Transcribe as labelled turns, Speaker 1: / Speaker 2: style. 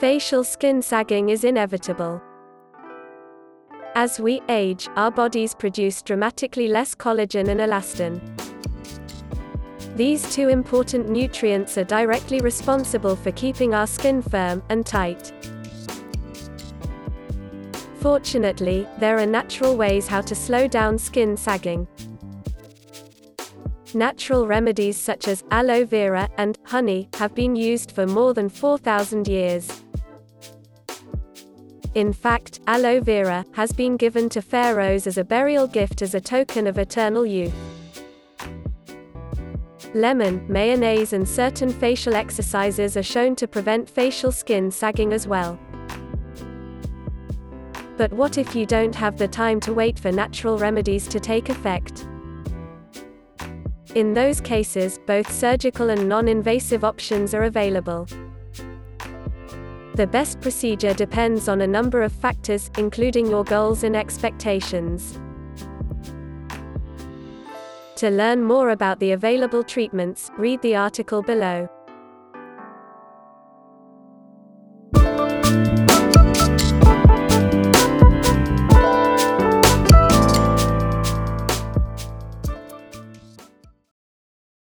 Speaker 1: Facial skin sagging is inevitable. As we age, our bodies produce dramatically less collagen and elastin. These two important nutrients are directly responsible for keeping our skin firm and tight. Fortunately, there are natural ways how to slow down skin sagging. Natural remedies such as aloe vera and honey have been used for more than 4,000 years. In fact, aloe vera has been given to pharaohs as a burial gift as a token of eternal youth. Lemon, mayonnaise, and certain facial exercises are shown to prevent facial skin sagging as well. But what if you don't have the time to wait for natural remedies to take effect? In those cases, both surgical and non invasive options are available. The best procedure depends on a number of factors, including your goals and expectations. To learn more about the available treatments, read the article below.